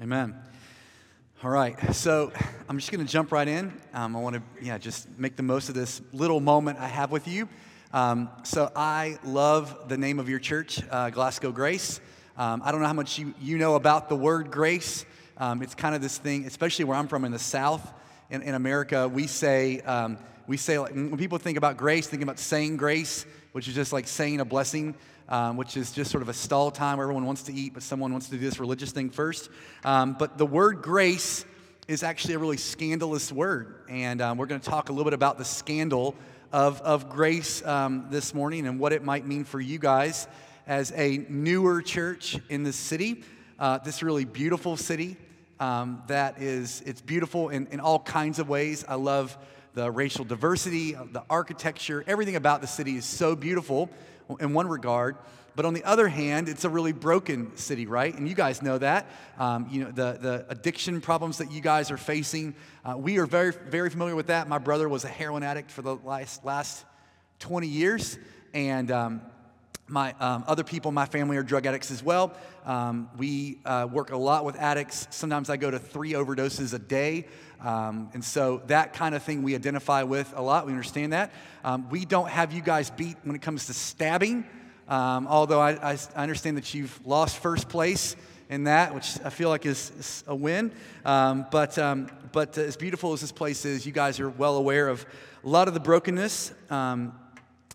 Amen. All right, so I'm just going to jump right in. Um, I want to, yeah, just make the most of this little moment I have with you. Um, so I love the name of your church, uh, Glasgow Grace. Um, I don't know how much you, you know about the word grace. Um, it's kind of this thing, especially where I'm from in the South, in, in America. We say, um, we say like, when people think about grace, thinking about saying grace, which is just like saying a blessing um, which is just sort of a stall time where everyone wants to eat, but someone wants to do this religious thing first. Um, but the word grace is actually a really scandalous word. And um, we're going to talk a little bit about the scandal of, of grace um, this morning and what it might mean for you guys as a newer church in the city, uh, this really beautiful city. Um, that is, it's beautiful in, in all kinds of ways. I love the racial diversity, the architecture, everything about the city is so beautiful in one regard. But on the other hand, it's a really broken city, right? And you guys know that. Um, you know, the, the addiction problems that you guys are facing. Uh, we are very, very familiar with that. My brother was a heroin addict for the last, last 20 years. And um, my um, other people my family are drug addicts as well. Um, we uh, work a lot with addicts. Sometimes I go to three overdoses a day. Um, and so that kind of thing we identify with a lot. We understand that. Um, we don't have you guys beat when it comes to stabbing, um, although I, I, I, understand that you've lost first place in that, which I feel like is, is a win. Um, but, but as beautiful as this place is, you guys are well aware of a lot of the brokenness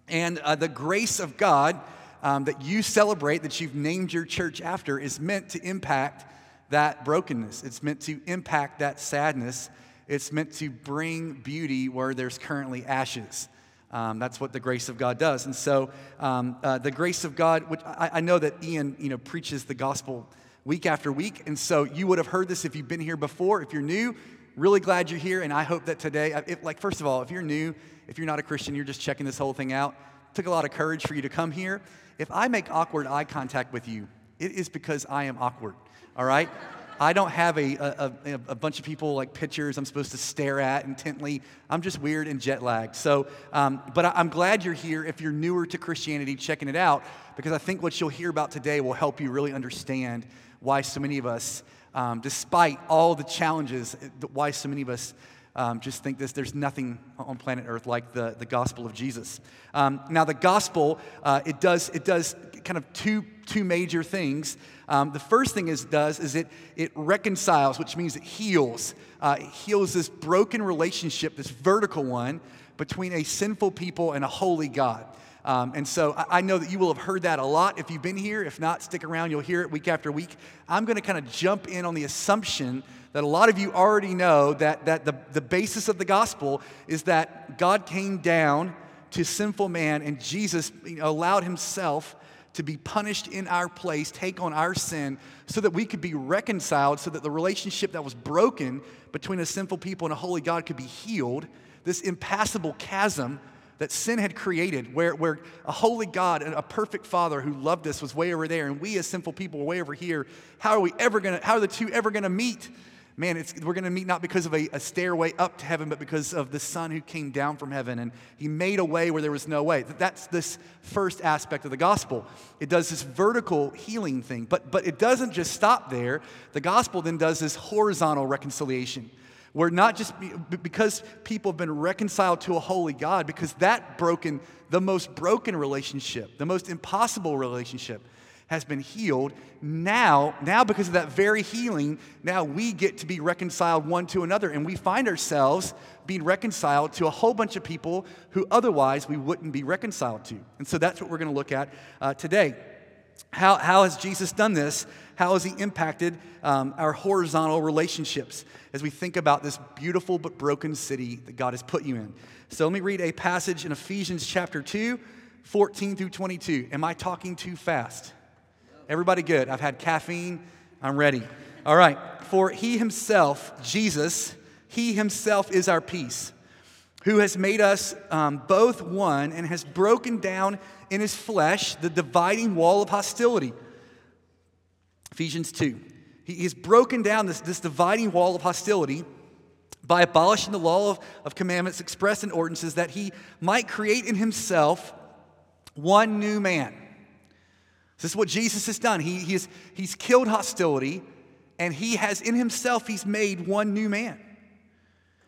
and uh, the grace of God. That you celebrate, that you've named your church after, is meant to impact that brokenness. It's meant to impact that sadness. It's meant to bring beauty where there's currently ashes. Um, that's what the grace of God does. And so, um, uh, the grace of God, which I, I, know that Ian, you know, preaches the gospel week after week. And so, you would have heard this if you've been here before. If you're new, really glad you're here. And I hope that today, if, like, first of all, if you're new, if you're not a Christian, you're just checking this whole thing out. Took a lot of courage for you to come here. If I make awkward eye contact with you, it is because I am awkward all right? I don't have a, a, a, bunch of people like pictures I'm supposed to stare at intently. I'm just weird and jet lagged. So, um, but I, am glad you're here. If you're newer to Christianity, checking it out, because I think what you'll hear about today will help you really understand why so many of us, um, despite all the challenges, why so many of us um, just think this there's nothing on planet earth like the, the gospel of jesus um, now the gospel uh, it does it does kind of two two major things um, the first thing it does is it, it reconciles, which means it heals. Uh, it heals this broken relationship, this vertical one, between a sinful people and a holy God. Um, and so I, I, know that you will have heard that a lot if you've been here. If not, stick around, you'll hear it week after week. I'm going to kind of jump in on the assumption that a lot of you already know that, that the, the basis of the gospel is that God came down to sinful man and Jesus you know, allowed himself to be punished in our place, take on our sin, so that we could be reconciled, so that the relationship that was broken between a sinful people and a holy God could be healed. This impassable chasm that sin had created, where, where a holy God and a perfect Father who loved us was way over there, and we as sinful people were way over here. How are we ever gonna, how are the two ever gonna meet? Man, we're going to meet not because of a, a, stairway up to heaven, but because of the Son who came down from heaven and he made a way where there was no way. That's this first aspect of the gospel. It does this vertical healing thing, but, but it doesn't just stop there. The gospel then does this horizontal reconciliation. Where not just because people have been reconciled to a holy God, because that broken, the most broken relationship, the most impossible relationship, has been healed. Now, now because of that very healing, now we get to be reconciled one to another and we find ourselves being reconciled to a whole bunch of people who otherwise we wouldn't be reconciled to. And so that's what we're going to look at uh, today. How, how has Jesus done this? How has he impacted um, our horizontal relationships as we think about this beautiful but broken city that God has put you in? So let me read a passage in Ephesians chapter 2, 14 through 22. Am I talking too fast? Everybody good? I've had caffeine. I'm ready. All right. For he himself, Jesus, he himself is our peace, who has made us um, both one and has broken down in his flesh the dividing wall of hostility. Ephesians 2. He has broken down this, this dividing wall of hostility by abolishing the law of, of commandments expressed in ordinances that he might create in himself one new man this is what Jesus has done. He, he's, he's killed hostility And he has in himself, he's made one new man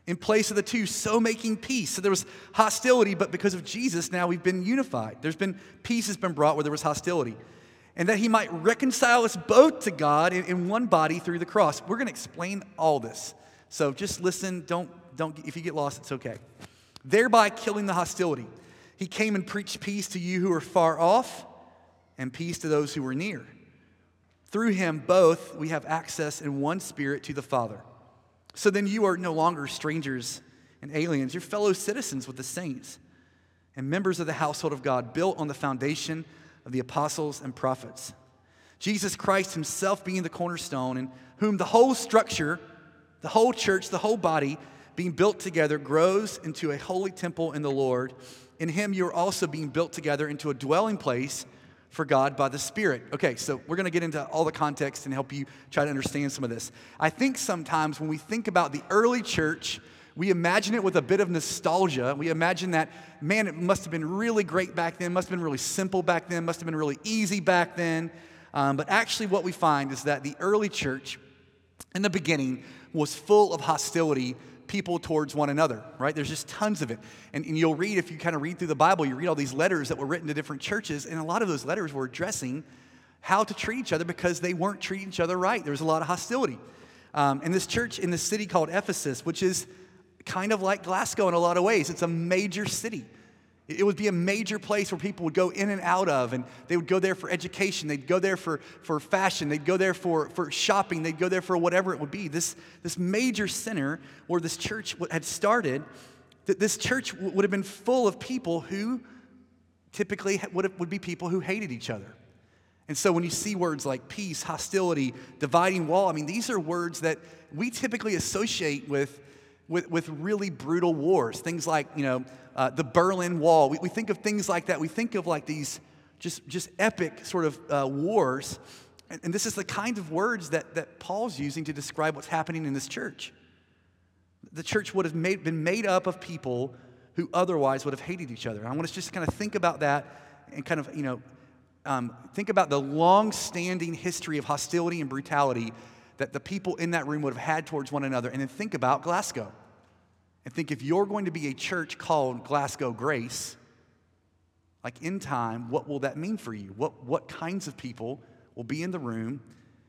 in place of the two, so making peace. So there was hostility, but because of Jesus, now we've been unified. There's been peace has been brought where there was hostility. And that he might reconcile us both to God in, in one body through the cross. We're going to explain all this. So just listen, don't, don't, if you get lost, it's okay. Thereby killing the hostility. He came and preached peace to you who are far off and peace to those who are near. Through him, both, we have access in one spirit to the Father. So then you are no longer strangers and aliens. You're fellow citizens with the saints and members of the household of God, built on the foundation of the apostles and prophets. Jesus Christ himself being the cornerstone, in whom the whole structure, the whole church, the whole body, being built together, grows into a holy temple in the Lord. In him you are also being built together into a dwelling place for God by the Spirit. Okay, so we're going to get into all the context and help you try to understand some of this. I think sometimes when we think about the early church, we imagine it with a bit of nostalgia. We imagine that, man, it must have been really great back then, must have been really simple back then, must have been really easy back then. Um, but actually, what we find is that the early church in the beginning was full of hostility people towards one another, right? There's just tons of it. And, and you'll read, if you kind of read through the Bible, you read all these letters that were written to different churches, and a lot of those letters were addressing how to treat each other because they weren't treating each other right. There was a lot of hostility. Um, and this church in this city called Ephesus, which is kind of like Glasgow in a lot of ways, it's a major city. It would be a major place where people would go in and out of, and they would go there for education, they'd go there for, for fashion, they'd go there for, for shopping, they'd go there for whatever it would be. This, this major center where this church had started, that this church would have been full of people who typically would, have, would be people who hated each other. And so when you see words like peace, hostility, dividing wall, I mean, these are words that we typically associate with, with, with really brutal wars. Things like, you know, uh, the Berlin Wall. We, we, think of things like that. We think of like these just, just epic sort of uh, wars. And, and this is the kind of words that, that Paul's using to describe what's happening in this church. The church would have made, been made up of people who otherwise would have hated each other. And I want us just kind of think about that and kind of, you know, um, think about the long standing history of hostility and brutality that the people in that room would have had towards one another. And then think about Glasgow and think if you're going to be a church called Glasgow Grace, like in time, what will that mean for you? What, what kinds of people will be in the room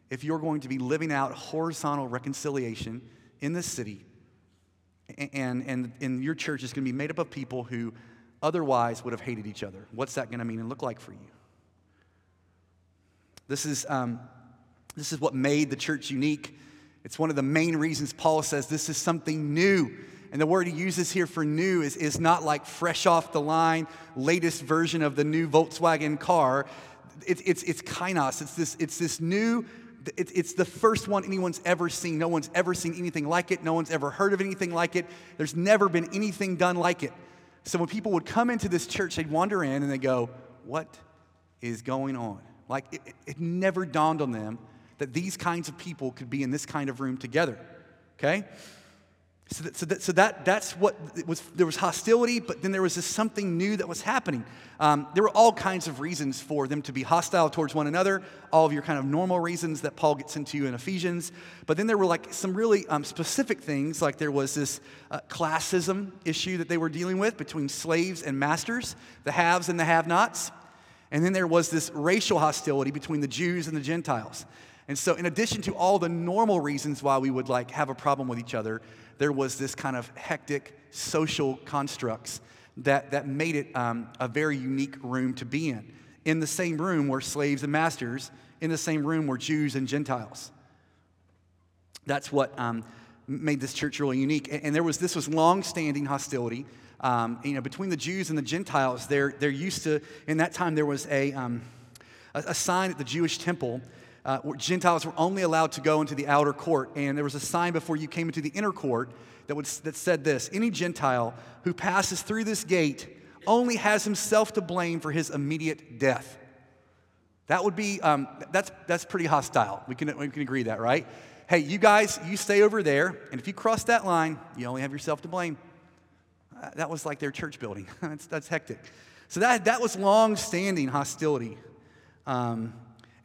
if you're going to be living out horizontal reconciliation in this city? And, and, and your church is going to be made up of people who otherwise would have hated each other. What's that going to mean and look like for you? This is, um, this is what made the church unique. It's one of the main reasons Paul says this is something new. And the word he uses here for new is, is not like fresh off the line, latest version of the new Volkswagen car. It, it's, it's kainos. It's this, it's this new, it, it's the first one anyone's ever seen. No one's ever seen anything like it. No one's ever heard of anything like it. There's never been anything done like it. So when people would come into this church, they'd wander in and they go, What is going on? Like it, it never dawned on them that these kinds of people could be in this kind of room together. Okay? So, that, so, that, so that, that's what was, there was hostility, but then there was this something new that was happening. Um, there were all kinds of reasons for them to be hostile towards one another, all of your kind of normal reasons that Paul gets into in Ephesians. But then there were like some really um, specific things, like there was this uh, classism issue that they were dealing with between slaves and masters, the haves and the have nots. And then there was this racial hostility between the Jews and the Gentiles. And so, in addition to all the normal reasons why we would like have a problem with each other, there was this kind of hectic social constructs that, that made it um, a very unique room to be in. In the same room were slaves and masters, in the same room were Jews and Gentiles. That's what um, made this church really unique. And, and, there was this was long-standing hostility. Um, you know, between the Jews and the Gentiles, they're, they're used to, in that time, there was a, um, a, a sign at the Jewish temple uh, Gentiles were only allowed to go into the outer court, and there was a sign before you came into the inner court that, would, that said this Any Gentile who passes through this gate only has himself to blame for his immediate death. That would be, um, that's, that's pretty hostile. We can, we can agree that, right? Hey, you guys, you stay over there, and if you cross that line, you only have yourself to blame. Uh, that was like their church building. that's, that's hectic. So that, that was long standing hostility. Um,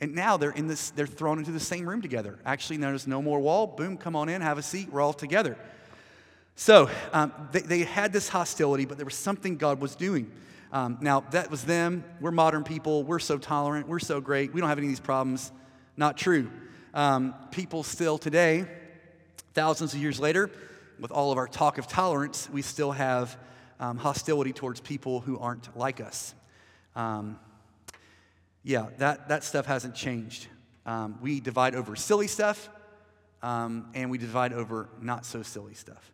And now they're in this, they're thrown into the same room together. Actually, there's no more wall. Boom, come on in, have a seat. We're all together. So um, they, they, had this hostility, but there was something God was doing. Um, now, that was them. We're modern people. We're so tolerant. We're so great. We don't have any of these problems. Not true. Um, people still today, thousands of years later, with all of our talk of tolerance, we still have um, hostility towards people who aren't like us. Yeah, that, that stuff hasn't changed. Um, we divide over silly stuff, um, and we divide over not so silly stuff.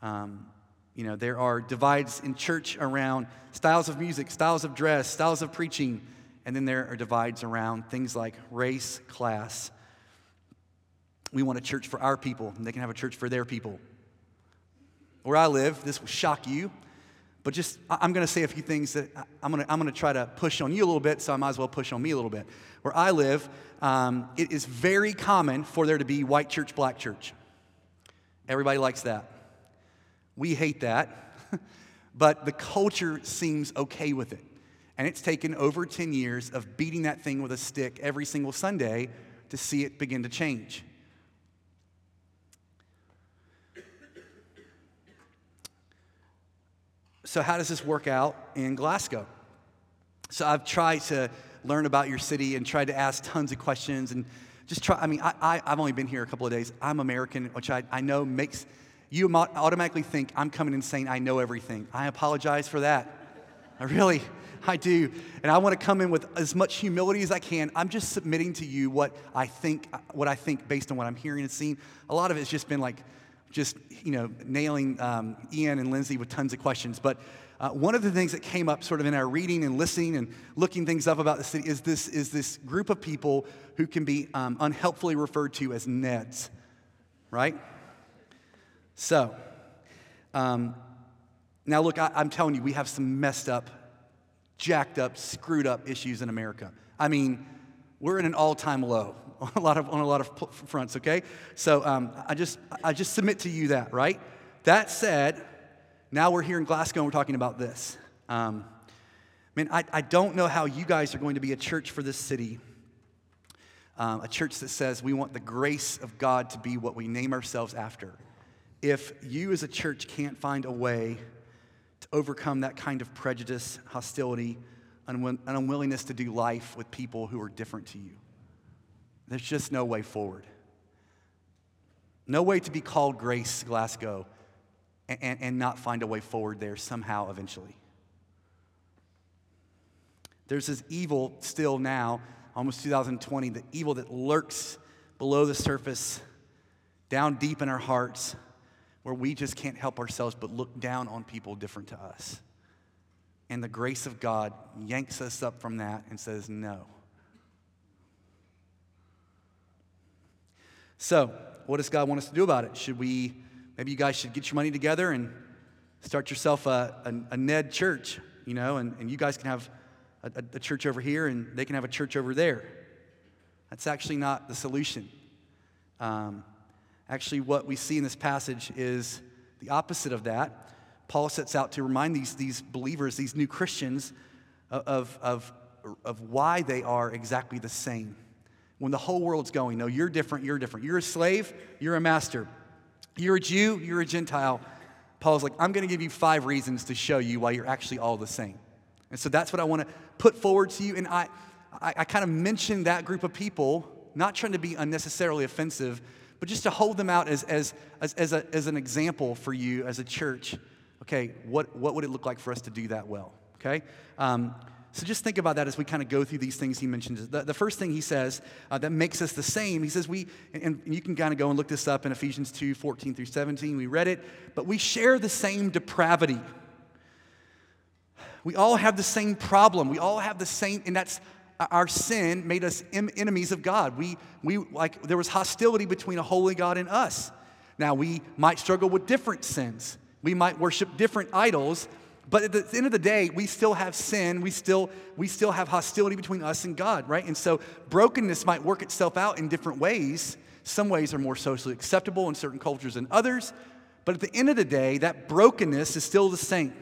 Um, you know, there are divides in church around styles of music, styles of dress, styles of preaching, and then there are divides around things like race, class. We want a church for our people, and they can have a church for their people. Where I live, this will shock you. But just, I'm going to say a few things that I'm going to, I'm going to try to push on you a little bit, so I might as well push on me a little bit. Where I live, um, it is very common for there to be white church, black church. Everybody likes that. We hate that, but the culture seems okay with it. And it's taken over 10 years of beating that thing with a stick every single Sunday to see it begin to change. So, how does this work out in Glasgow? So, I've tried to learn about your city and tried to ask tons of questions and just try. I mean, I, I, have only been here a couple of days. I'm American, which I, I know makes you automatically think I'm coming in saying I know everything. I apologize for that. I really, I do. And I want to come in with as much humility as I can. I'm just submitting to you what I think, what I think based on what I'm hearing and seeing. A lot of it's just been like, just you know nailing um, Ian and Lindsay with tons of questions. But uh, one of the things that came up sort of in our reading and listening and looking things up about the city is this is this group of people who can be um, unhelpfully referred to as Neds, right? So. Um, now, look, I, I'm telling you, we have some messed up, jacked up, screwed up issues in America. I mean, we're in an all time low on a lot of, on a lot of fronts, okay? So um, I, just, I just submit to you that, right? That said, now we're here in Glasgow and we're talking about this. Um, man, I, I don't know how you guys are going to be a church for this city, um, a church that says we want the grace of God to be what we name ourselves after. If you as a church can't find a way to overcome that kind of prejudice, hostility, an unwillingness to do life with people who are different to you. There's just no way forward. No way to be called Grace Glasgow and, and, and not find a way forward there somehow eventually. There's this evil still now, almost 2020, the evil that lurks below the surface, down deep in our hearts, where we just can't help ourselves but look down on people different to us. And the grace of God yanks us up from that and says, No. So, what does God want us to do about it? Should we, maybe you guys should get your money together and start yourself a, a, a Ned church, you know, and, and you guys can have a, a church over here and they can have a church over there. That's actually not the solution. Um, actually, what we see in this passage is the opposite of that. Paul sets out to remind these, these believers, these new Christians, of, of, of why they are exactly the same when the whole world's going, no, you're different, you're different. You're a slave, you're a master. You're a Jew, you're a Gentile. Paul's like, I'm going to give you five reasons to show you why you're actually all the same. And so that's what I want to put forward to you. And I, I, I kind of mentioned that group of people, not trying to be unnecessarily offensive, but just to hold them out as, as, as, as, a, as an example for you as a church. Okay, what, what would it look like for us to do that well? Okay? Um, so just think about that as we kind of go through these things he mentions. The, the first thing he says uh, that makes us the same, he says we, and, and you can kind of go and look this up in Ephesians 2 14 through 17. We read it, but we share the same depravity. We all have the same problem. We all have the same, and that's our sin made us enemies of God. We, we like there was hostility between a holy God and us. Now we might struggle with different sins. We might worship different idols, but at the end of the day, we still have sin. We still, we still have hostility between us and God, right? And so brokenness might work itself out in different ways. Some ways are more socially acceptable in certain cultures than others. But at the end of the day, that brokenness is still the same.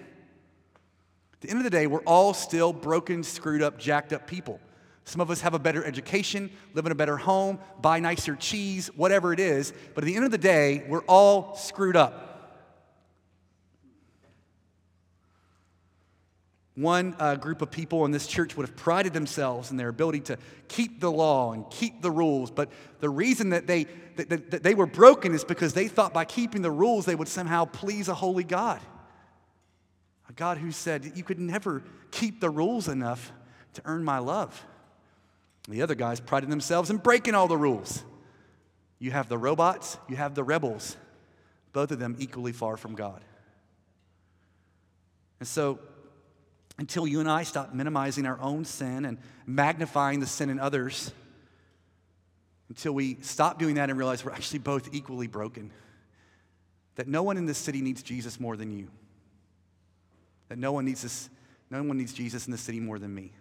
At the end of the day, we're all still broken, screwed up, jacked up people. Some of us have a better education, live in a better home, buy nicer cheese, whatever it is. But at the end of the day, we're all screwed up. One uh, group of people in this church would have prided themselves in their ability to keep the law and keep the rules, but the reason that they, that, that they were broken is because they thought by keeping the rules they would somehow please a holy God. A God who said, You could never keep the rules enough to earn my love. The other guys prided themselves in breaking all the rules. You have the robots, you have the rebels, both of them equally far from God. And so until you and I stop minimizing our own sin and magnifying the sin in others, until we stop doing that and realize we're actually both equally broken. That no one in this city needs Jesus more than you. That no one needs this, no one needs Jesus in this city more than me.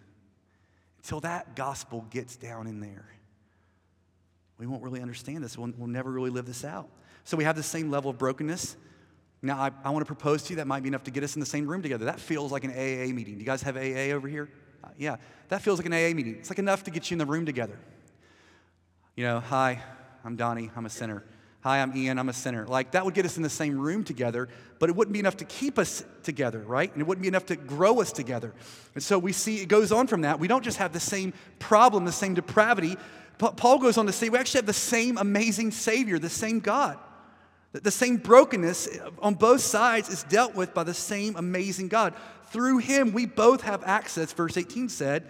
Until that gospel gets down in there, we won't really understand this. We'll, we'll never really live this out. So we have the same level of brokenness. Now, I, I want to propose to you that might be enough to get us in the same room together. That feels like an AA meeting. Do you guys have AA over here? Uh, yeah, that feels like an AA meeting. It's like enough to get you in the room together. You know, hi, I'm Donnie, I'm a sinner. Hi, I'm Ian, I'm a sinner. Like, that would get us in the same room together, but it wouldn't be enough to keep us together, right? And it wouldn't be enough to grow us together. And so we see it goes on from that. We don't just have the same problem, the same depravity. Paul goes on to say we actually have the same amazing Savior, the same God. The same brokenness on both sides is dealt with by the same amazing God. Through him, we both have access, verse 18 said,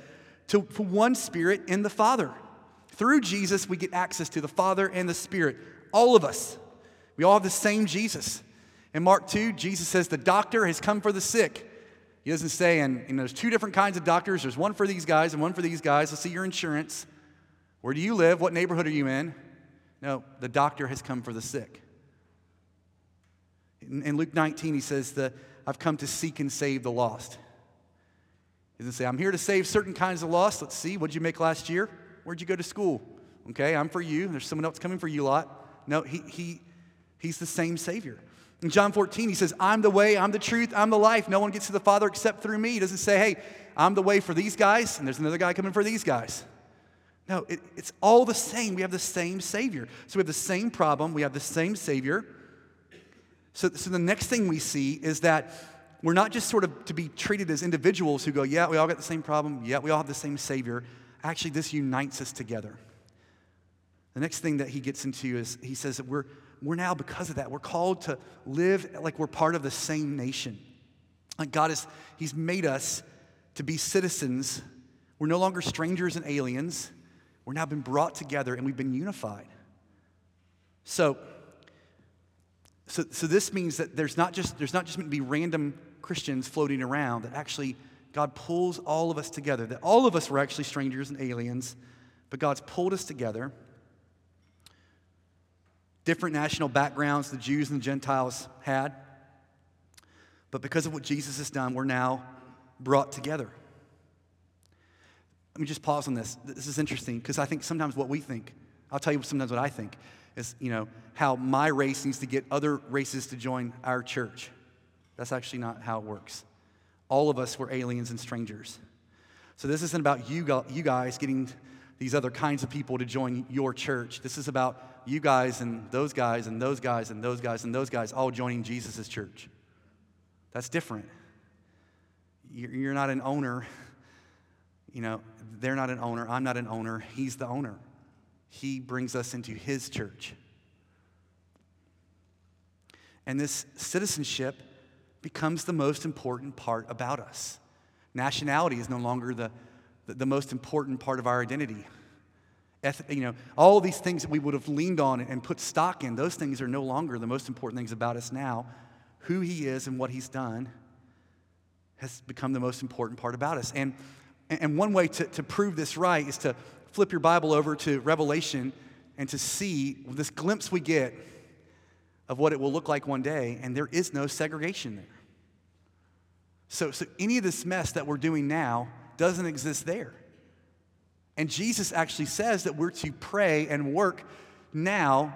to one Spirit in the Father. Through Jesus, we get access to the Father and the Spirit. All of us. We all have the same Jesus. In Mark 2, Jesus says, The doctor has come for the sick. He doesn't say, and, and there's two different kinds of doctors. There's one for these guys and one for these guys. Let's see your insurance. Where do you live? What neighborhood are you in? No, the doctor has come for the sick. In, in Luke 19, he says that I've come to seek and save the lost. He doesn't say, I'm here to save certain kinds of lost. Let's see, what'd you make last year? Where'd you go to school? Okay, I'm for you. There's someone else coming for you lot. No, he, he, he's the same Savior. In John 14, he says, I'm the way, I'm the truth, I'm the life. No one gets to the Father except through me. He doesn't say, hey, I'm the way for these guys, and there's another guy coming for these guys. No, it, it's all the same. We have the same Savior. So we have the same problem, we have the same Savior. So, so the next thing we see is that we're not just sort of to be treated as individuals who go, yeah, we all got the same problem, yeah, we all have the same Savior. Actually, this unites us together. The next thing that he gets into is he says that we're, we're now, because of that, we're called to live like we're part of the same nation. Like God is, He's made us to be citizens. We're no longer strangers and aliens. We're now been brought together and we've been unified. So, so, so this means that there's not just there's not just going to be random Christians floating around, that actually God pulls all of us together, that all of us were actually strangers and aliens, but God's pulled us together. Different national backgrounds the Jews and the Gentiles had. But because of what Jesus has done, we're now brought together. Let me just pause on this. This is interesting because I think sometimes what we think, I'll tell you sometimes what I think is, you know, how my race needs to get other races to join our church. That's actually not how it works. All of us were aliens and strangers. So this isn't about you, you guys getting these other kinds of people to join your church. This is about you guys and those guys and those guys and those guys and those guys all joining Jesus' church. That's different. You're not an owner. You know, they're not an owner. I'm not an owner. He's the owner. He brings us into his church. And this citizenship becomes the most important part about us. Nationality is no longer the, the, the most important part of our identity. Eth, you know, all these things that we would have leaned on and put stock in, those things are no longer the most important things about us now. Who he is and what he's done has become the most important part about us. And, and one way to, to prove this right is to flip your Bible over to Revelation and to see this glimpse we get of what it will look like one day, and there is no segregation there. So, so any of this mess that we're doing now doesn't exist there. And Jesus actually says that we're to pray and work now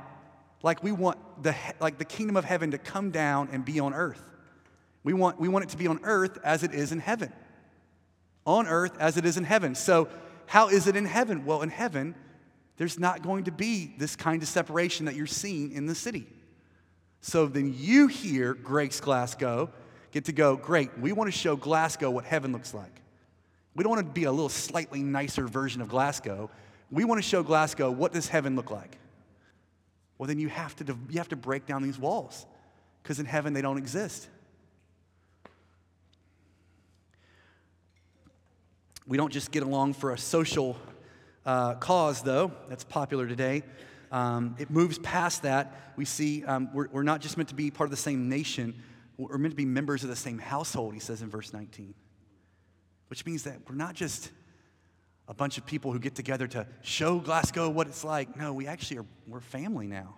like we want the, like the kingdom of heaven to come down and be on earth. We want, we want it to be on earth as it is in heaven. On earth as it is in heaven. So how is it in heaven? Well, in heaven, there's not going to be this kind of separation that you're seeing in the city. So then you here, Grace Glasgow, get to go, great, we want to show Glasgow what heaven looks like. We don't want to be a little slightly nicer version of Glasgow. We want to show Glasgow what does heaven look like. Well, then you have to, you have to break down these walls because in heaven they don't exist. We don't just get along for a social uh, cause, though, that's popular today. Um, it moves past that. We see um, we're, we're not just meant to be part of the same nation, we're meant to be members of the same household, he says in verse 19. Which means that we're not just a bunch of people who get together to show Glasgow what it's like. No, we actually are we're family now.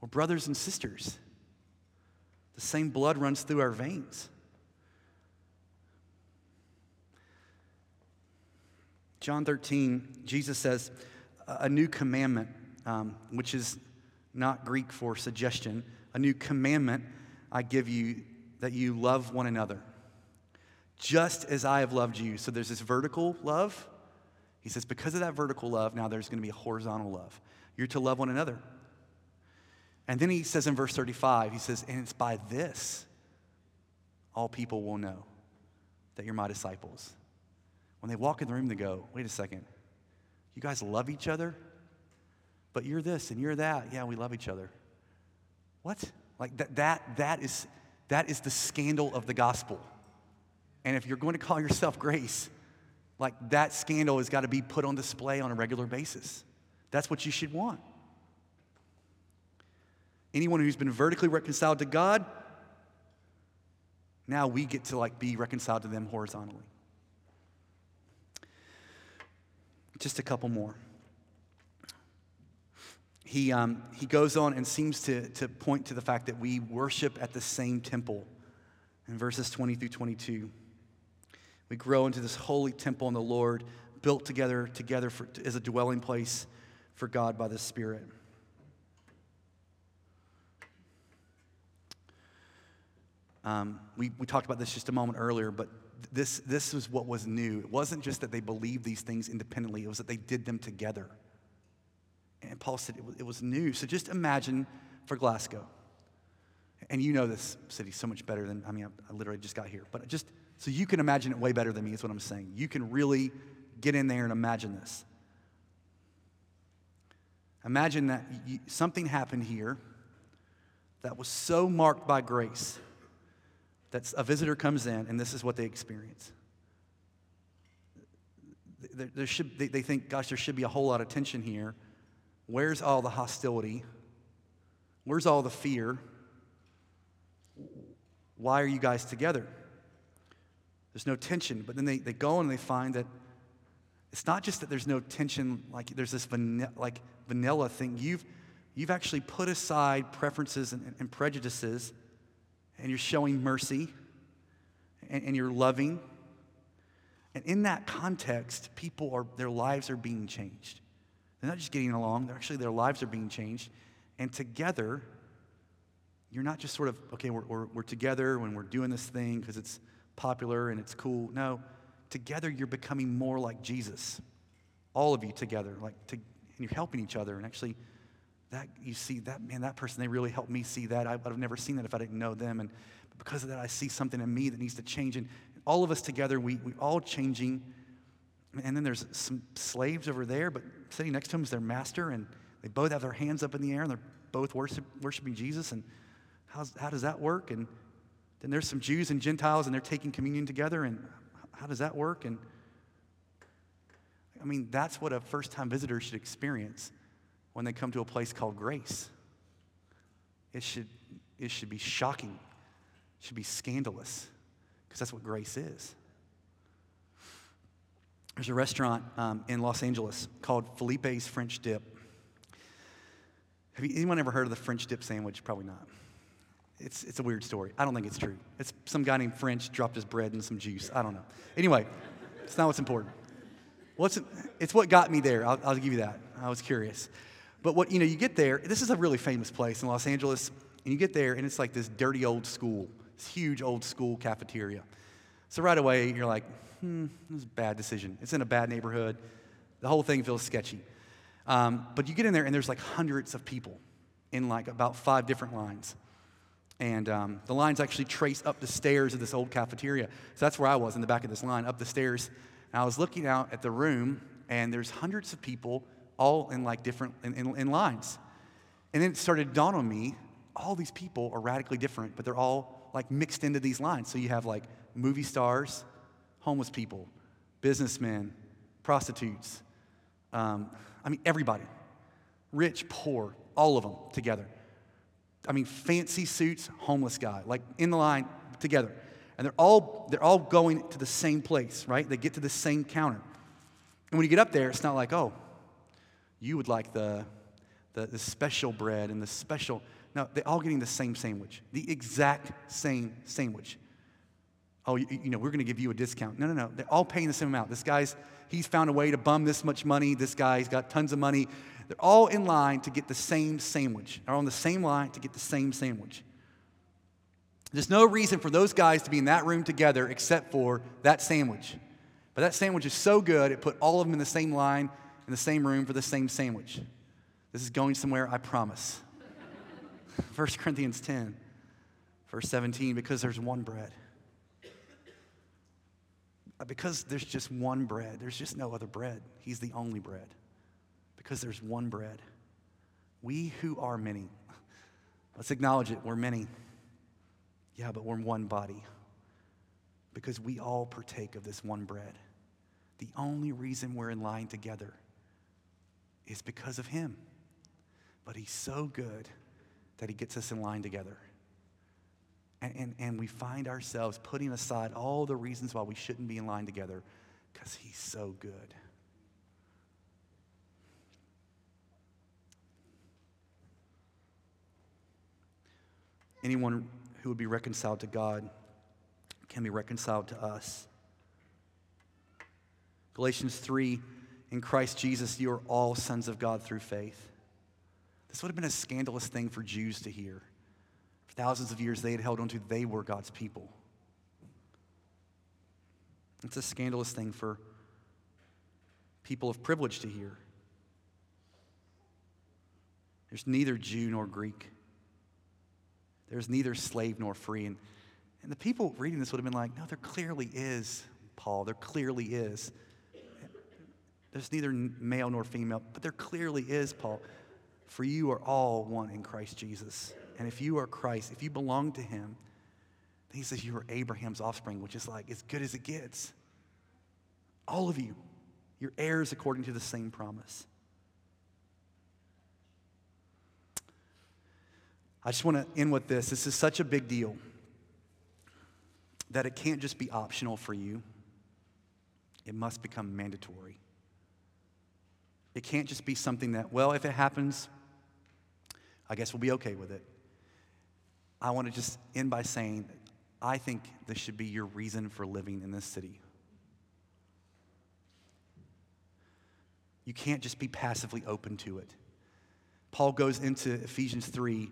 We're brothers and sisters. The same blood runs through our veins. John 13, Jesus says, a new commandment, um, which is not Greek for suggestion, a new commandment I give you that you love one another, just as I have loved you. So there's this vertical love. He says, because of that vertical love, now there's going to be a horizontal love. You're to love one another. And then he says in verse 35, he says, and it's by this all people will know that you're my disciples when they walk in the room, they go, wait a second, you guys love each other? But you're this and you're that. Yeah, we love each other. What? Like that, that, that, is, that is the scandal of the gospel. And if you're going to call yourself grace, like that scandal has got to be put on display on a regular basis. That's what you should want. Anyone who's been vertically reconciled to God, now we get to like be reconciled to them horizontally. Just a couple more. He, um, he goes on and seems to, to point to the fact that we worship at the same temple in verses 20 through 22. We grow into this holy temple in the Lord, built together, together for, as a dwelling place for God by the Spirit. Um, we, we talked about this just a moment earlier, but this, this was what was new. It wasn't just that they believed these things independently, it was that they did them together. And Paul said it was, it was new. So just imagine for Glasgow. And you know this city so much better than, I mean, I, I literally just got here. But just so you can imagine it way better than me, is what I'm saying. You can really get in there and imagine this. Imagine that you, something happened here that was so marked by grace that a visitor comes in and this is what they experience. There, there should, they, they think, gosh, there should be a whole lot of tension here. Where's all the hostility? Where's all the fear? Why are you guys together? There's no tension. But then they, they go and they find that it's not just that there's no tension, like there's this vanilla, like vanilla thing. You've, you've actually put aside preferences and, and prejudices and you're showing mercy and, and you're loving. And in that context, people are, their lives are being changed. They're not just getting along, they're actually, their lives are being changed. And together, you're not just sort of, okay, we're, we're, we're together when we're doing this thing because it's popular and it's cool. No, together you're becoming more like Jesus. All of you together, like, to, and you're helping each other. And actually, that you see that man that person they really helped me see that. I would have never seen that if i didn't know them. And because of that i see something in me that needs to change. And all of us together we, we all changing. And then there's some slaves over there but sitting next to them is their master. And they both have their hands up in the air and they're both worship, worshiping jesus. And how's, how does that work? And then there's some jews and gentiles and they're taking communion together. And how does that work? And i mean that's what a first time visitor should experience when they come to a place called grace. It should, it should be shocking, it should be scandalous, because that's what grace is. There's a restaurant um, in Los Angeles called Philippe's French Dip. Have you, anyone ever heard of the French dip sandwich? Probably not. It's, it's a weird story. I don't think it's true. It's some guy named French dropped his bread and some juice. I don't know. Anyway, it's not what's important. What's, it's what got me there. I'll, I'll give you that. I was curious. But what, you know, you get there, this is a really famous place in Los Angeles, and you get there, and it's like this dirty old school, this huge old school cafeteria. So right away, you're like, hmm, this is a bad decision. It's in a bad neighborhood. The whole thing feels sketchy. Um, but you get in there, and there's like hundreds of people in like about five different lines. And um, the lines actually trace up the stairs of this old cafeteria. So that's where I was in the back of this line, up the stairs. And I was looking out at the room, and there's hundreds of people all in like different in, in, in lines. And then it started to dawn on me all these people are radically different, but they're all like mixed into these lines. So you have like movie stars, homeless people, businessmen, prostitutes. Um, I mean, everybody. Rich, poor, all of them together. I mean, fancy suits, homeless guy, like in the line together. And they're all, they're all going to the same place, right? They get to the same counter. And when you get up there, it's not like, oh, you would like the, the, the special bread and the special. No, they're all getting the same sandwich, the exact same sandwich. Oh, you, you know, we're going to give you a discount. No, no, no. They're all paying the same amount. This guy's, he's found a way to bum this much money. This guy's got tons of money. They're all in line to get the same sandwich, They're on the same line to get the same sandwich. There's no reason for those guys to be in that room together except for that sandwich. But that sandwich is so good, it put all of them in the same line, in the same room for the same sandwich. This is going somewhere, I promise. 1 Corinthians 10, verse 17, because there's one bread. Uh, because there's just one bread, there's just no other bread. He's the only bread. Because there's one bread. We who are many, let's acknowledge it, we're many. Yeah, but we're one body. Because we all partake of this one bread. The only reason we're in line together is because of Him. But He's so good that He gets us in line together. And, and, and we find ourselves putting aside all the reasons why we shouldn't be in line together because He's so good. Anyone who would be reconciled to God can be reconciled to us. Galatians 3 In Christ Jesus, you are all sons of God through faith. This would have been a scandalous thing for Jews to hear. For thousands of years, they had held on to they were God's people. It's a scandalous thing for people of privilege to hear. There's neither Jew nor Greek. There's neither slave nor free. And, and the people reading this would have been like, no, there clearly is, Paul. There clearly is. There's neither male nor female, but there clearly is, Paul. For you are all one in Christ Jesus. And if you are Christ, if you belong to Him, then He says you are Abraham's offspring, which is like as good as it gets. All of you, you're heirs according to the same promise. I just want to end with this. This is such a big deal that it can't just be optional for you, it must become mandatory. It can't just be something that, well, if it happens, I guess we'll be okay with it. I want to just end by saying I think this should be your reason for living in this city. You can't just be passively open to it. Paul goes into Ephesians 3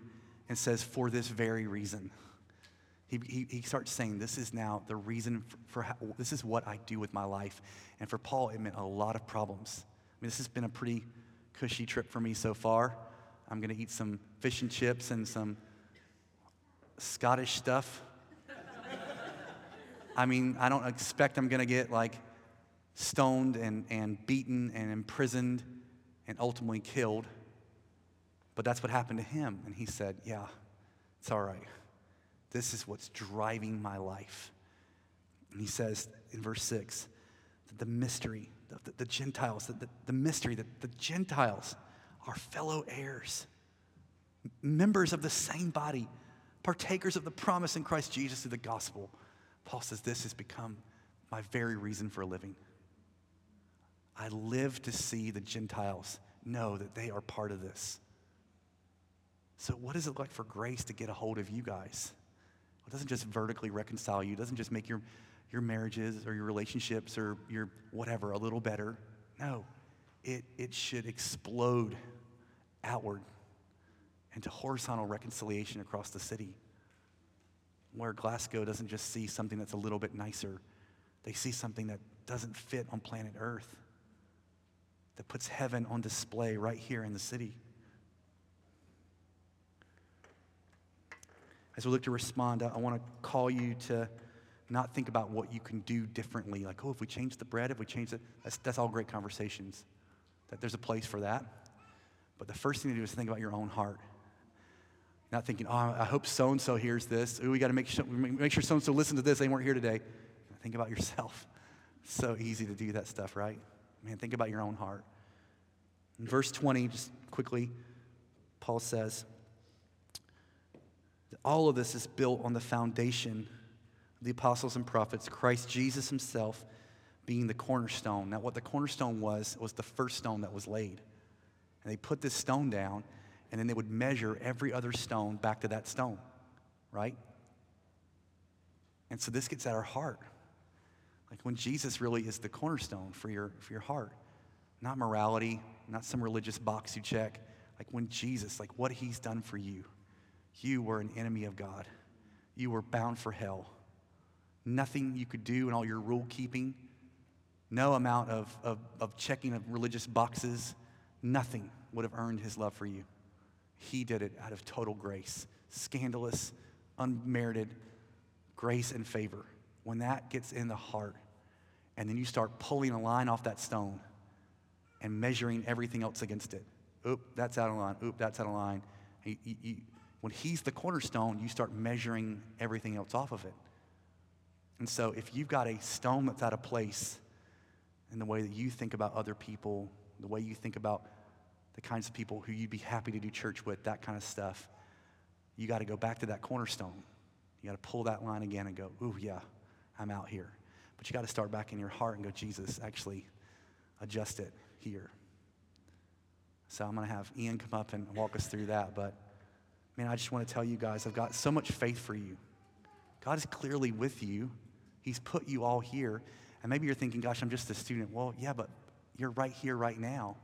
and says, For this very reason. He, he, he starts saying, This is now the reason for, for how, this is what I do with my life. And for Paul, it meant a lot of problems. I mean, this has been a pretty cushy trip for me so far. I'm going to eat some fish and chips and some Scottish stuff. I mean, I don't expect I'm going to get like stoned and, and beaten and imprisoned and ultimately killed. But that's what happened to him. And he said, Yeah, it's all right. This is what's driving my life. And he says in verse 6 that the mystery, the, the, Gentiles, the, the, the mystery that the Gentiles are fellow heirs, members of the same body, partakers of the promise in Christ Jesus through the gospel. Paul says, This has become my very reason for living. I live to see the Gentiles know that they are part of this. So, what does it look like for grace to get a hold of you guys? It doesn't just vertically reconcile you, it doesn't just make your, your marriages or your relationships or your whatever a little better. No, it, it should explode outward into horizontal reconciliation across the city, where Glasgow doesn't just see something that's a little bit nicer, They see something that doesn't fit on planet Earth, that puts heaven on display right here in the city. As we look to respond, I want to call you to not think about what you can do differently. Like, oh, if we change the bread, if we change it, that's, that's all great conversations. That there's a place for that. But the first thing to do is think about your own heart. Not thinking, oh, I hope so and so hears this. Ooh, we got to make sure, make sure so and so listen to this. They weren't here today. Think about yourself. So easy to do that stuff, right? Man, think about your own heart. In verse 20, just quickly, Paul says, all of this is built on the foundation the apostles and prophets, Christ Jesus himself being the cornerstone. Now, what the cornerstone was, was the first stone that was laid. And they put this stone down, and then they would measure every other stone back to that stone, right? And so this gets at our heart. Like when Jesus really is the cornerstone for your, for your heart, not morality, not some religious box you check. Like when Jesus, like what he's done for you, you were an enemy of God. You were bound for hell. Nothing you could do in all your rule keeping, no amount of, of, of checking of religious boxes, nothing would have earned his love for you. He did it out of total grace, scandalous, unmerited grace and favor. When that gets in the heart, and then you start pulling a line off that stone and measuring everything else against it. Oop, that's out of line. Oop, that's out of line. You, you, you, when He's the cornerstone, you start measuring everything else off of it. And so if you've got a stone that's out of place in the way that you think about other people, the way you think about the kinds of people who you'd be happy to do church with, that kind of stuff, you got to go back to that cornerstone. You got to pull that line again and go, ooh, yeah, I'm out here. But you got to start back in your heart and go, Jesus, actually adjust it here. So I'm going to have Ian come up and walk us through that. But man, I just want to tell you guys, I've got so much faith for you. God is clearly with you. He's put you all here. And maybe you're thinking, gosh, I'm just a student. Well, yeah, but you're right here, right now.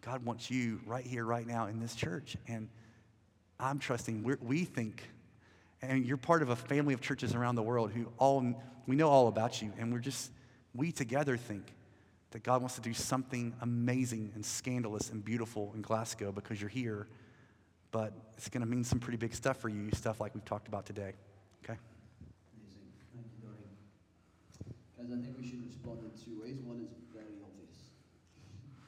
God wants you right here, right now in this church. And I'm trusting, we we think, and you're part of a family of churches around the world who all, we know all about you. And we're just, we together think that God wants to do something amazing and scandalous and beautiful in Glasgow because you're here but it's going to mean some pretty big stuff for you, stuff like we've talked about today. Okay? Guys, I think we should respond in two ways. One is